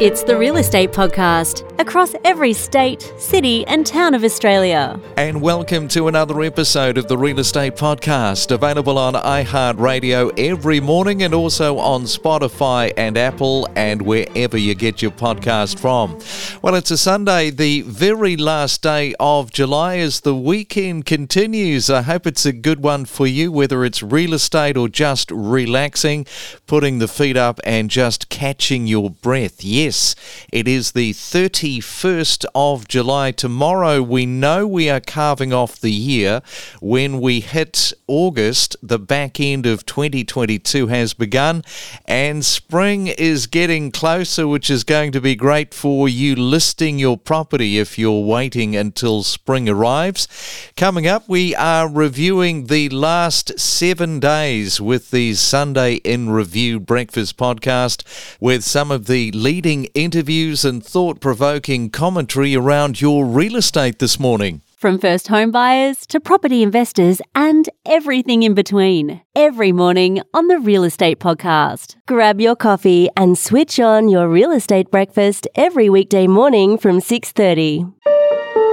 It's the Real Estate Podcast across every state, city, and town of Australia. And welcome to another episode of the Real Estate Podcast, available on iHeartRadio every morning and also on Spotify and Apple and wherever you get your podcast from. Well, it's a Sunday, the very last day of July as the weekend continues. I hope it's a good one for you, whether it's real estate or just relaxing, putting the feet up and just catching your breath. Yes yes, it is the 31st of July. Tomorrow, we know we are carving off the year. When we hit August, the back end of 2022 has begun, and spring is getting closer, which is going to be great for you listing your property if you're waiting until spring arrives. Coming up, we are reviewing the last seven days with the Sunday in Review Breakfast podcast with some of the leading interviews and thought provoking commentary around your real estate this morning. From first home buyers to property investors and everything in between. Every morning on the Real Estate Podcast. Grab your coffee and switch on your real estate breakfast every weekday morning from 6:30.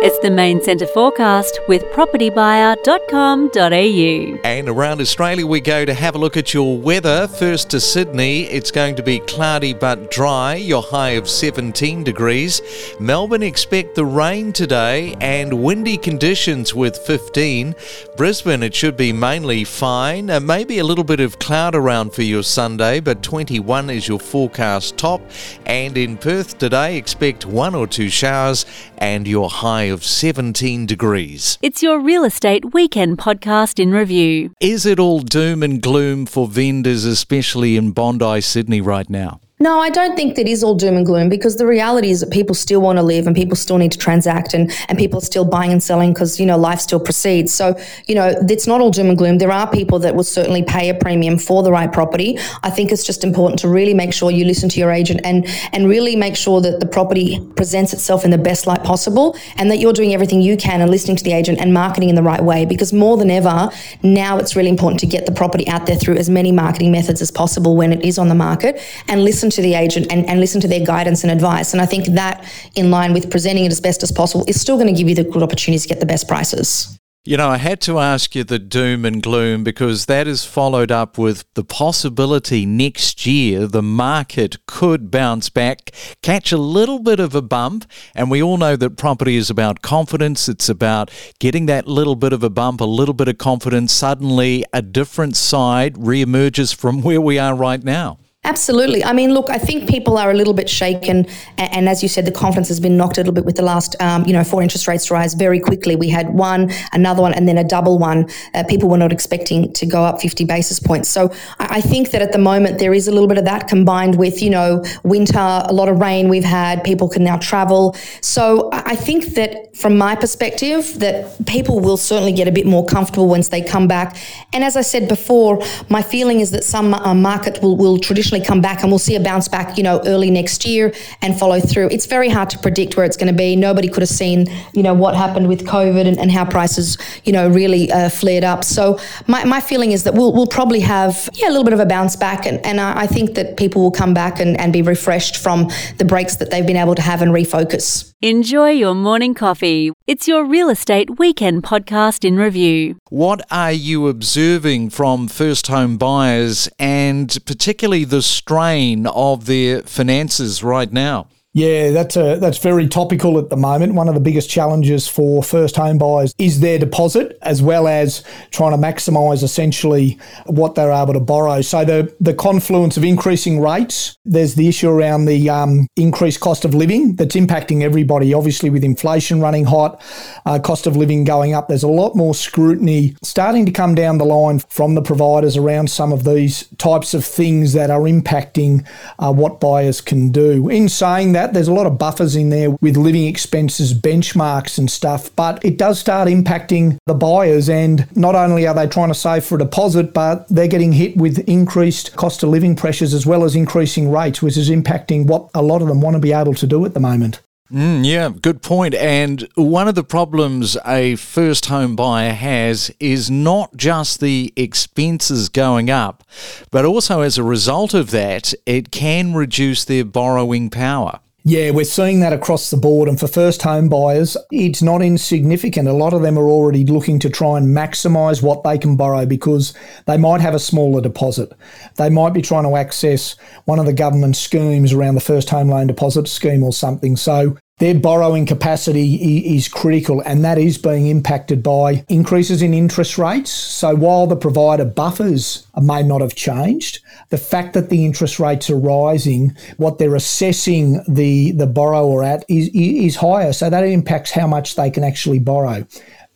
It's the main centre forecast with propertybuyer.com.au. And around Australia, we go to have a look at your weather. First to Sydney, it's going to be cloudy but dry, your high of 17 degrees. Melbourne, expect the rain today and windy conditions with 15. Brisbane, it should be mainly fine, uh, maybe a little bit of cloud around for your Sunday, but 21 is your forecast top. And in Perth today, expect one or two showers and your high of 17 degrees. It's your real estate weekend podcast in review. Is it all doom and gloom for vendors, especially in Bondi, Sydney, right now? No, I don't think that is all doom and gloom because the reality is that people still want to live and people still need to transact and, and people are still buying and selling because, you know, life still proceeds. So, you know, it's not all doom and gloom. There are people that will certainly pay a premium for the right property. I think it's just important to really make sure you listen to your agent and, and really make sure that the property presents itself in the best light possible and that you're doing everything you can and listening to the agent and marketing in the right way because more than ever, now it's really important to get the property out there through as many marketing methods as possible when it is on the market and listen listen to the agent and, and listen to their guidance and advice. And I think that, in line with presenting it as best as possible, is still going to give you the good opportunities to get the best prices. You know, I had to ask you the doom and gloom because that is followed up with the possibility next year the market could bounce back, catch a little bit of a bump. And we all know that property is about confidence. It's about getting that little bit of a bump, a little bit of confidence. Suddenly, a different side reemerges from where we are right now. Absolutely. I mean, look, I think people are a little bit shaken, and, and as you said, the confidence has been knocked a little bit with the last, um, you know, four interest rates rise very quickly. We had one, another one, and then a double one. Uh, people were not expecting to go up 50 basis points. So I, I think that at the moment there is a little bit of that combined with, you know, winter, a lot of rain we've had. People can now travel. So I think that from my perspective, that people will certainly get a bit more comfortable once they come back. And as I said before, my feeling is that some uh, market will, will traditionally come back and we'll see a bounce back, you know, early next year and follow through. It's very hard to predict where it's going to be. Nobody could have seen, you know, what happened with COVID and, and how prices, you know, really uh, flared up. So my, my feeling is that we'll, we'll probably have, yeah, a little bit of a bounce back. And, and I, I think that people will come back and, and be refreshed from the breaks that they've been able to have and refocus. Enjoy your morning coffee. It's your real estate weekend podcast in review. What are you observing from first home buyers and particularly the strain of their finances right now? Yeah, that's a that's very topical at the moment. One of the biggest challenges for first home buyers is their deposit, as well as trying to maximise essentially what they're able to borrow. So the the confluence of increasing rates, there's the issue around the um, increased cost of living that's impacting everybody. Obviously, with inflation running hot, uh, cost of living going up, there's a lot more scrutiny starting to come down the line from the providers around some of these types of things that are impacting uh, what buyers can do. In saying that that. There's a lot of buffers in there with living expenses, benchmarks, and stuff, but it does start impacting the buyers. And not only are they trying to save for a deposit, but they're getting hit with increased cost of living pressures as well as increasing rates, which is impacting what a lot of them want to be able to do at the moment. Mm, yeah, good point. And one of the problems a first home buyer has is not just the expenses going up, but also as a result of that, it can reduce their borrowing power. Yeah, we're seeing that across the board. And for first home buyers, it's not insignificant. A lot of them are already looking to try and maximise what they can borrow because they might have a smaller deposit. They might be trying to access one of the government schemes around the first home loan deposit scheme or something. So their borrowing capacity is critical, and that is being impacted by increases in interest rates. So, while the provider buffers may not have changed, the fact that the interest rates are rising, what they're assessing the, the borrower at is, is higher. So, that impacts how much they can actually borrow.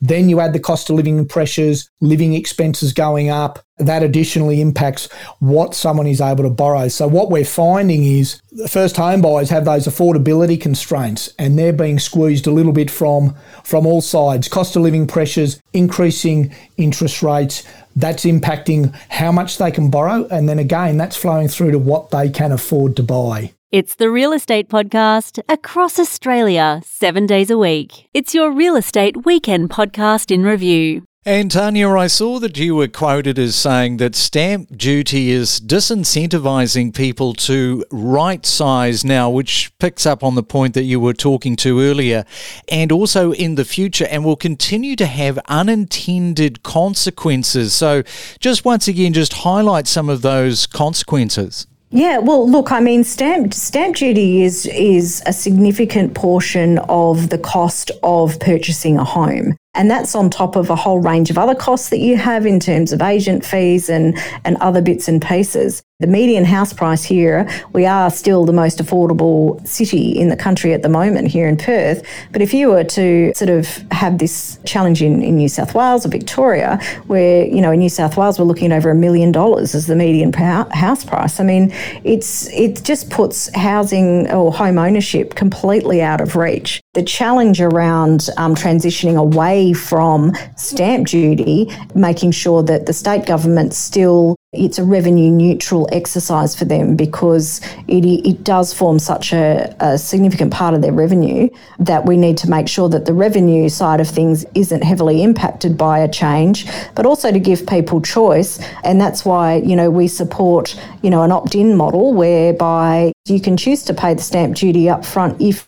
Then you add the cost of living pressures, living expenses going up. That additionally impacts what someone is able to borrow. So what we're finding is first home buyers have those affordability constraints and they're being squeezed a little bit from from all sides. Cost of living pressures, increasing interest rates, that's impacting how much they can borrow and then again that's flowing through to what they can afford to buy. It's the Real Estate Podcast across Australia, seven days a week. It's your real estate weekend podcast in review. And Tanya, I saw that you were quoted as saying that stamp duty is disincentivizing people to right size now, which picks up on the point that you were talking to earlier, and also in the future, and will continue to have unintended consequences. So, just once again, just highlight some of those consequences. Yeah, well, look, I mean, stamp stamp duty is is a significant portion of the cost of purchasing a home. And that's on top of a whole range of other costs that you have in terms of agent fees and, and other bits and pieces. The median house price here, we are still the most affordable city in the country at the moment here in Perth. But if you were to sort of have this challenge in, in New South Wales or Victoria, where, you know, in New South Wales, we're looking at over a million dollars as the median house price. I mean, it's it just puts housing or home ownership completely out of reach. The challenge around um, transitioning away from stamp duty, making sure that the state government still it's a revenue neutral exercise for them because it, it does form such a, a, significant part of their revenue that we need to make sure that the revenue side of things isn't heavily impacted by a change, but also to give people choice. And that's why, you know, we support, you know, an opt in model whereby you can choose to pay the stamp duty up front if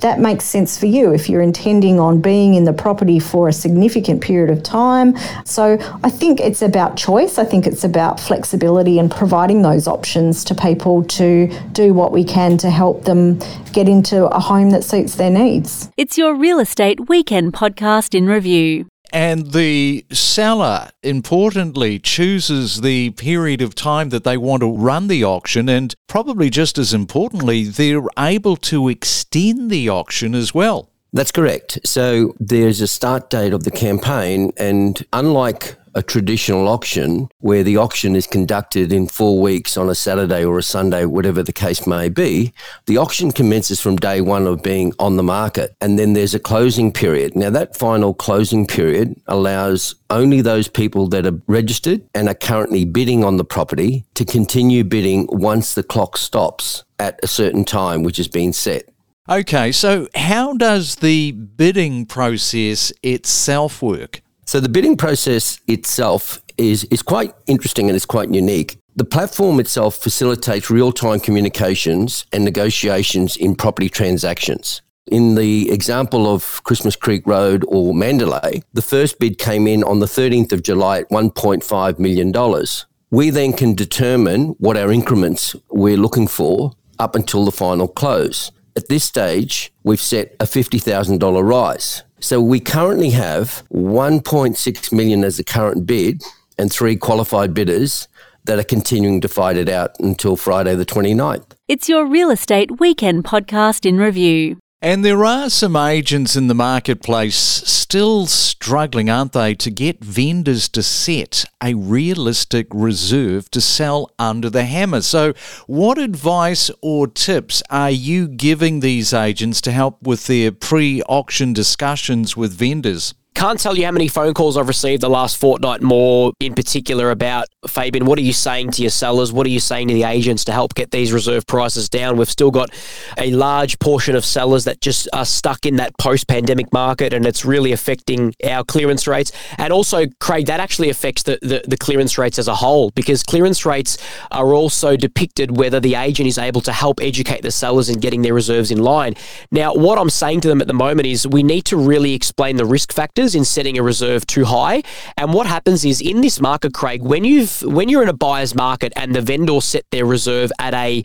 that makes sense for you, if you're intending on being in the property for a significant period of time. So I think it's about choice. I think it's about flexibility and providing those options to people to do what we can to help them get into a home that suits their needs. It's your real estate weekend podcast in review. And the seller, importantly, chooses the period of time that they want to run the auction. And probably just as importantly, they're able to extend the auction as well. That's correct. So there's a start date of the campaign, and unlike a traditional auction where the auction is conducted in four weeks on a Saturday or a Sunday, whatever the case may be, the auction commences from day one of being on the market. And then there's a closing period. Now, that final closing period allows only those people that are registered and are currently bidding on the property to continue bidding once the clock stops at a certain time, which has been set. Okay, so how does the bidding process itself work? So the bidding process itself is, is quite interesting and it's quite unique. The platform itself facilitates real time communications and negotiations in property transactions. In the example of Christmas Creek Road or Mandalay, the first bid came in on the 13th of July at $1.5 million. We then can determine what our increments we're looking for up until the final close. At this stage, we've set a $50,000 rise. So we currently have 1.6 million as the current bid and three qualified bidders that are continuing to fight it out until Friday the 29th. It's your real estate weekend podcast in review. And there are some agents in the marketplace still struggling, aren't they, to get vendors to set a realistic reserve to sell under the hammer. So, what advice or tips are you giving these agents to help with their pre auction discussions with vendors? Can't tell you how many phone calls I've received the last fortnight more, in particular, about Fabian, what are you saying to your sellers? What are you saying to the agents to help get these reserve prices down? We've still got a large portion of sellers that just are stuck in that post pandemic market and it's really affecting our clearance rates. And also, Craig, that actually affects the, the, the clearance rates as a whole because clearance rates are also depicted whether the agent is able to help educate the sellers in getting their reserves in line. Now, what I'm saying to them at the moment is we need to really explain the risk factors in setting a reserve too high. And what happens is in this market, Craig, when you've when you're in a buyer's market and the vendor set their reserve at a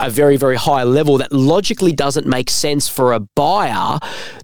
a very, very high level that logically doesn't make sense for a buyer,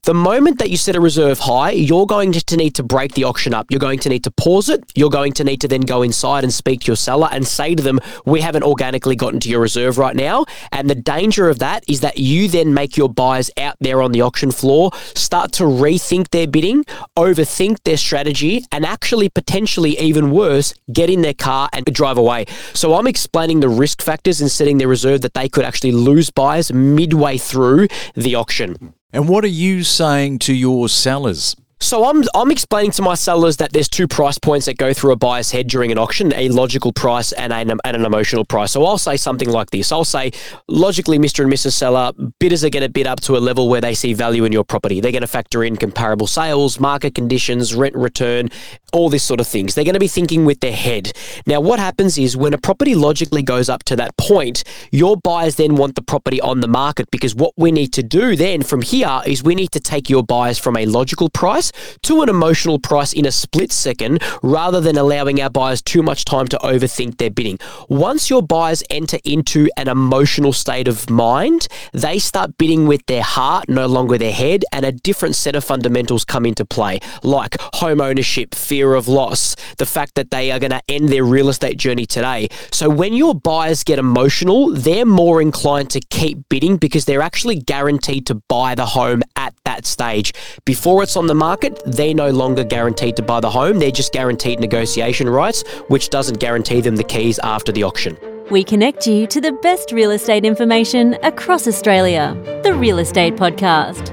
the moment that you set a reserve high, you're going to need to break the auction up. You're going to need to pause it. You're going to need to then go inside and speak to your seller and say to them, We haven't organically gotten to your reserve right now. And the danger of that is that you then make your buyers out there on the auction floor start to rethink their bidding, overthink their strategy, and actually potentially even worse, get in their car and drive away. So I'm explaining the risk factors in setting their reserve that they could actually lose buyers midway through the auction. And what are you saying to your sellers? So I'm I'm explaining to my sellers that there's two price points that go through a buyer's head during an auction: a logical price and an, and an emotional price. So I'll say something like this: I'll say, logically, Mr. and Mrs. Seller, bidders are going to bid up to a level where they see value in your property. They're going to factor in comparable sales, market conditions, rent return, all this sort of things. They're going to be thinking with their head. Now, what happens is when a property logically goes up to that point, your buyers then want the property on the market because what we need to do then from here is we need to take your buyers from a logical price to an emotional price in a split second rather than allowing our buyers too much time to overthink their bidding. Once your buyers enter into an emotional state of mind, they start bidding with their heart, no longer their head, and a different set of fundamentals come into play, like home ownership, fear of loss, the fact that they are going to end their real estate journey today. So when your buyers get emotional, they're more inclined to keep bidding because they're actually guaranteed to buy the home at that stage. Before it's on the market, market, they're no longer guaranteed to buy the home. They're just guaranteed negotiation rights, which doesn't guarantee them the keys after the auction. We connect you to the best real estate information across Australia. The Real Estate Podcast.